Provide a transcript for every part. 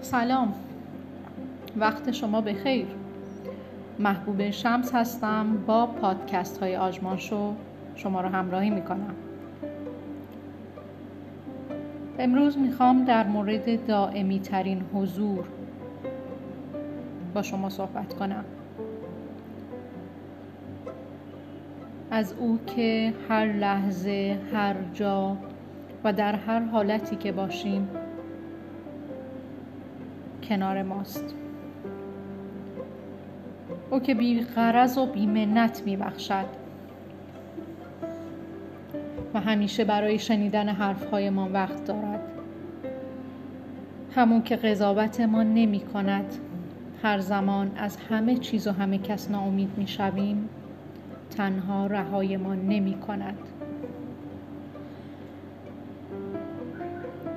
سلام. وقت شما بخیر. محبوب شمس هستم با پادکست های آجمان شو. شما رو همراهی می‌کنم. امروز می‌خوام در مورد دائمی ترین حضور با شما صحبت کنم. از او که هر لحظه هر جا و در هر حالتی که باشیم کنار ماست. او که بی غرض و بی منت می بخشد. و همیشه برای شنیدن حرفهای ما وقت دارد. همون که قضاوت ما نمی کند. هر زمان از همه چیز و همه کس ناامید می شویم. تنها رهای ما نمی کند.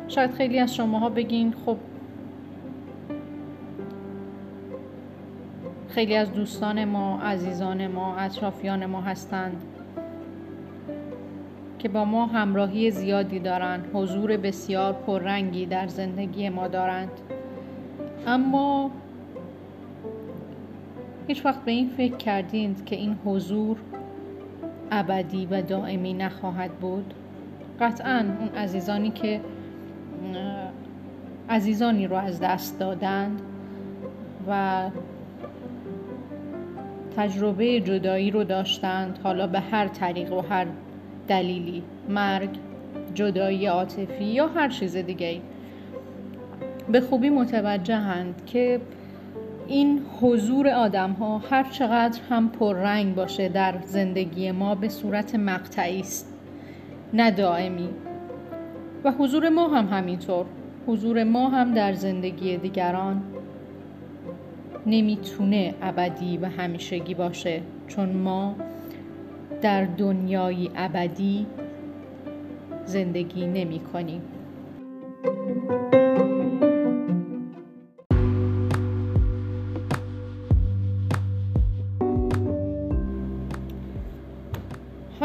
شاید خیلی از شماها بگین خب خیلی از دوستان ما عزیزان ما اطرافیان ما هستند که با ما همراهی زیادی دارند حضور بسیار پررنگی در زندگی ما دارند. اما هیچ وقت به این فکر کردید که این حضور ابدی و دائمی نخواهد بود؟ قطعا اون عزیزانی که عزیزانی رو از دست دادند و تجربه جدایی رو داشتند حالا به هر طریق و هر دلیلی مرگ جدایی عاطفی یا هر چیز دیگه به خوبی متوجهند که این حضور آدم ها هر چقدر هم پررنگ باشه در زندگی ما به صورت مقطعی است. نه دائمی. و حضور ما هم همینطور. حضور ما هم در زندگی دیگران نمی‌تونه ابدی و همیشگی باشه چون ما در دنیای ابدی زندگی نمی کنیم.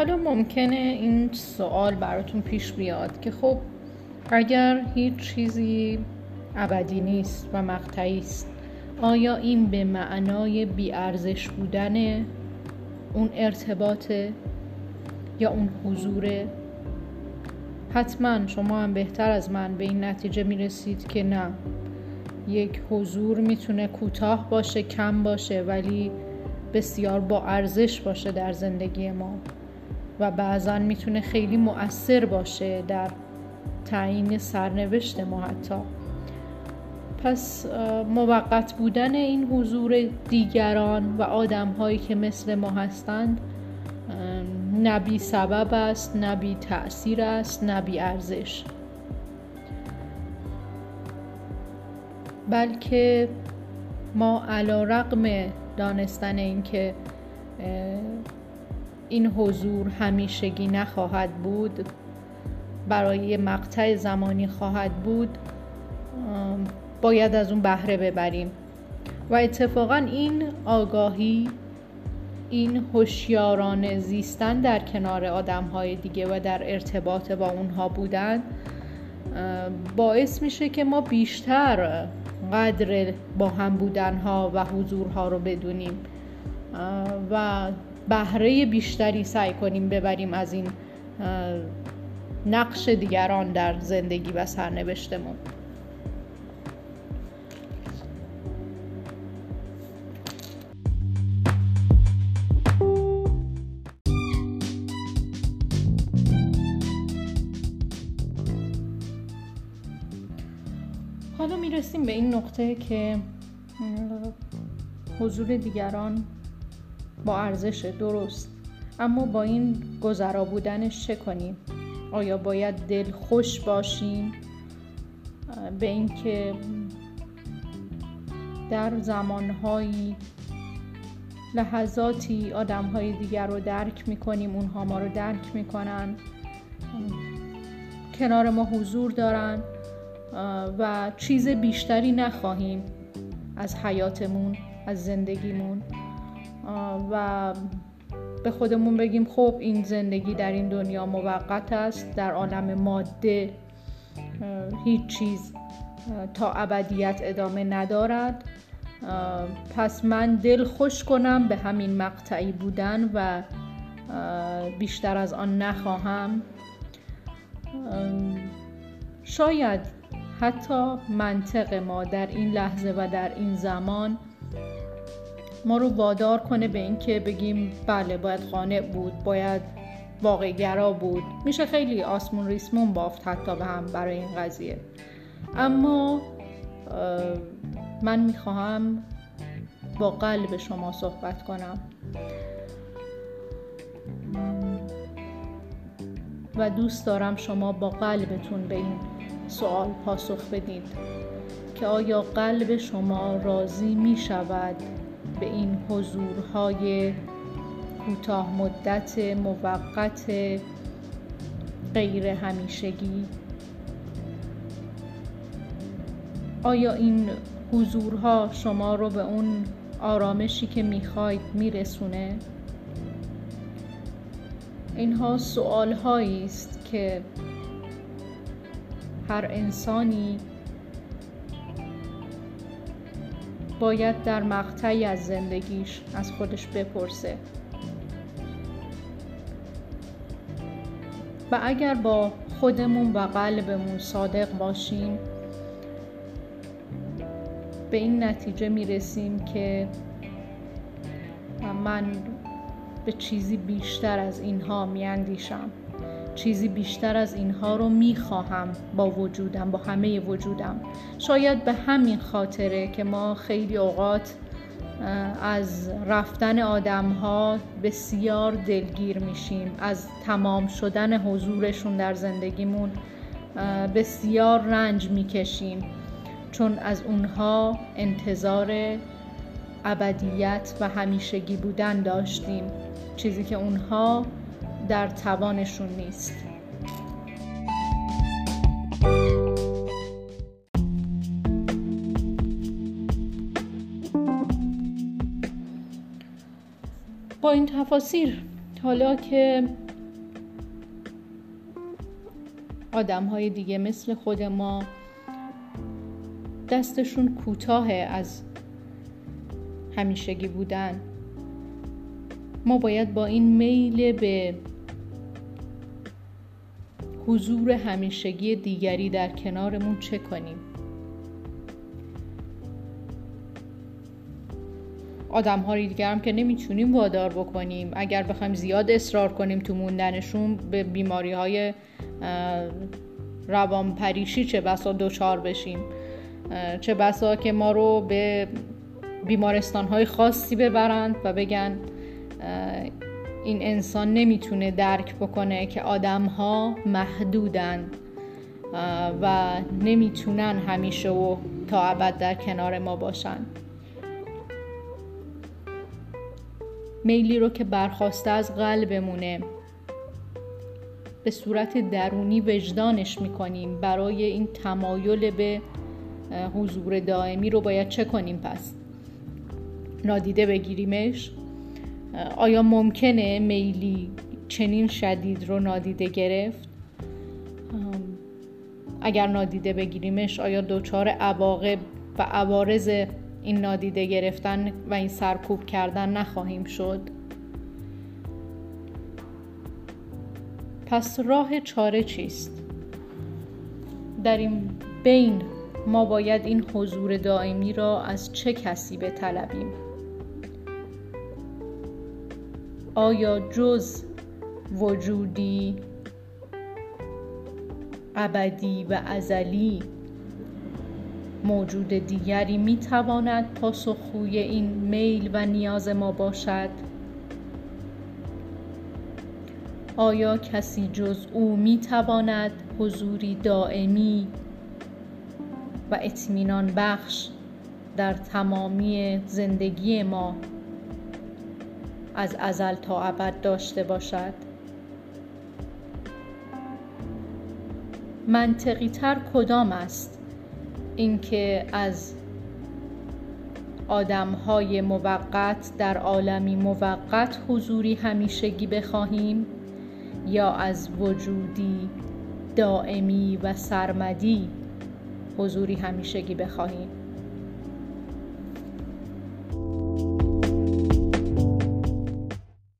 حالا ممکنه این سوال براتون پیش بیاد که خب اگر هیچ چیزی ابدی نیست و مقطعی است آیا این به معنای بیارزش بودن اون ارتباطه یا اون حضوره حتما شما هم بهتر از من به این نتیجه می‌رسید که نه. یک حضور می‌تونه کوتاه باشه کم باشه ولی بسیار با ارزش باشه در زندگی ما. و بعضا می‌تونه خیلی مؤثر باشه در تعیین سرنوشت ما حتی. پس موقت بودن این حضور دیگران و آدم هایی که مثل ما هستند نبی سبب است نبی تأثیر است نبی ارزش. بلکه ما علا رقم دانستن اینکه این حضور همیشگی نخواهد بود. برای مقطع زمانی خواهد بود. باید از اون بهره ببریم. و اتفاقا این آگاهی این هوشیارانه زیستن در کنار آدم های دیگه و در ارتباط با اونها بودن باعث میشه که ما بیشتر قدر با هم بودنها و حضورها رو بدونیم. و بهره بیشتری سعی کنیم ببریم از این نقش دیگران در زندگی و سرنوشتمون. حالا می‌رسیم به این نقطه که حضور دیگران با ارزش درست. اما با این گذرا بودنش چه کنیم؟ آیا باید دل خوش باشیم؟ به اینکه در زمانهایی لحظاتی آدمهای دیگر رو درک می‌کنیم اونها ما رو درک می‌کنن. کنار ما حضور دارن و چیز بیشتری نخواهیم از حیاتمون از زندگیمون. و به خودمون بگیم خب این زندگی در این دنیا موقت است در عالم ماده هیچ چیز تا ابدیت ادامه ندارد. پس من دل خوش کنم به همین مقطعی بودن و بیشتر از آن نخواهم. شاید حتی منطق ما در این لحظه و در این زمان ما رو وادار کنه به اینکه بگیم بله باید قانع بود باید واقعگرا بود. میشه خیلی آسمون ریسمون بافت حتی به هم برای این قضیه. اما من می‌خواهم با قلب شما صحبت کنم. و دوست دارم شما با قلبتون به این سوال پاسخ بدید که آیا قلب شما راضی می شود به این حضورهای کوتاه مدت موقت غیر همیشگی. آیا این حضورها شما رو به اون آرامشی که می‌خواید میرسونه؟ اینها سوال است که هر انسانی باید در مقطعی از زندگیش از خودش بپرسه. و اگر با خودمون و قلبمون صادق باشیم به این نتیجه می‌رسیم که من به چیزی بیشتر از اینها میاندیشم. چیزی بیشتر از اینها رو می‌خواهم با وجودم با همه وجودم. شاید به همین خاطره که ما خیلی اوقات از رفتن آدم ها بسیار دلگیر میشیم. از تمام شدن حضورشون در زندگیمون بسیار رنج می‌کشیم. چون از اونها انتظار ابدیت و همیشگی بودن داشتیم. چیزی که اونها در توانشون نیست. با این تفاسیر حالا که آدم های دیگه مثل خود ما دستشون کوتاه از همیشگی بودن ما باید با این میل به حضور همیشگی دیگری در کنارمون چه کنیم؟ آدم ها دیگر هم که نمی‌تونیم وادار بکنیم. اگر بخوایم زیاد اصرار کنیم تو موندنشون به بیماری های روان پریشی چه بسا دوچار بشیم. چه بسا که ما رو به بیمارستان های خاصی ببرند و بگن این انسان نمی‌تونه درک بکنه که آدم ها محدودن و نمی‌تونن همیشه و تا ابد در کنار ما باشن. میلی رو که برخواسته از قلبمونه. به صورت درونی وجدانش می‌کنیم. برای این تمایل به حضور دائمی رو باید چه کنیم پس؟ نادیده بگیریمش. آیا ممکنه میلی چنین شدید رو نادیده گرفت؟ اگر نادیده بگیریمش آیا دچار عواقب و عوارض این نادیده گرفتن و این سرکوب کردن نخواهیم شد؟ پس راه چاره چیست؟ در این بین ما باید این حضور دائمی را از چه کسی بطلبیم؟ آیا جز وجودی ابدی و ازلی موجود دیگری می تواند پاسخگوی این میل و نیاز ما باشد؟ آیا کسی جز او می تواند حضوری دائمی و اطمینان بخش در تمامی زندگی ما از ازل تا ابد داشته باشد؟ منطقی تر کدام است اینکه از آدمهای موقت در عالمی موقت حضوری همیشگی بخواهیم یا از وجودی دائمی و سرمدی حضوری همیشگی بخواهیم؟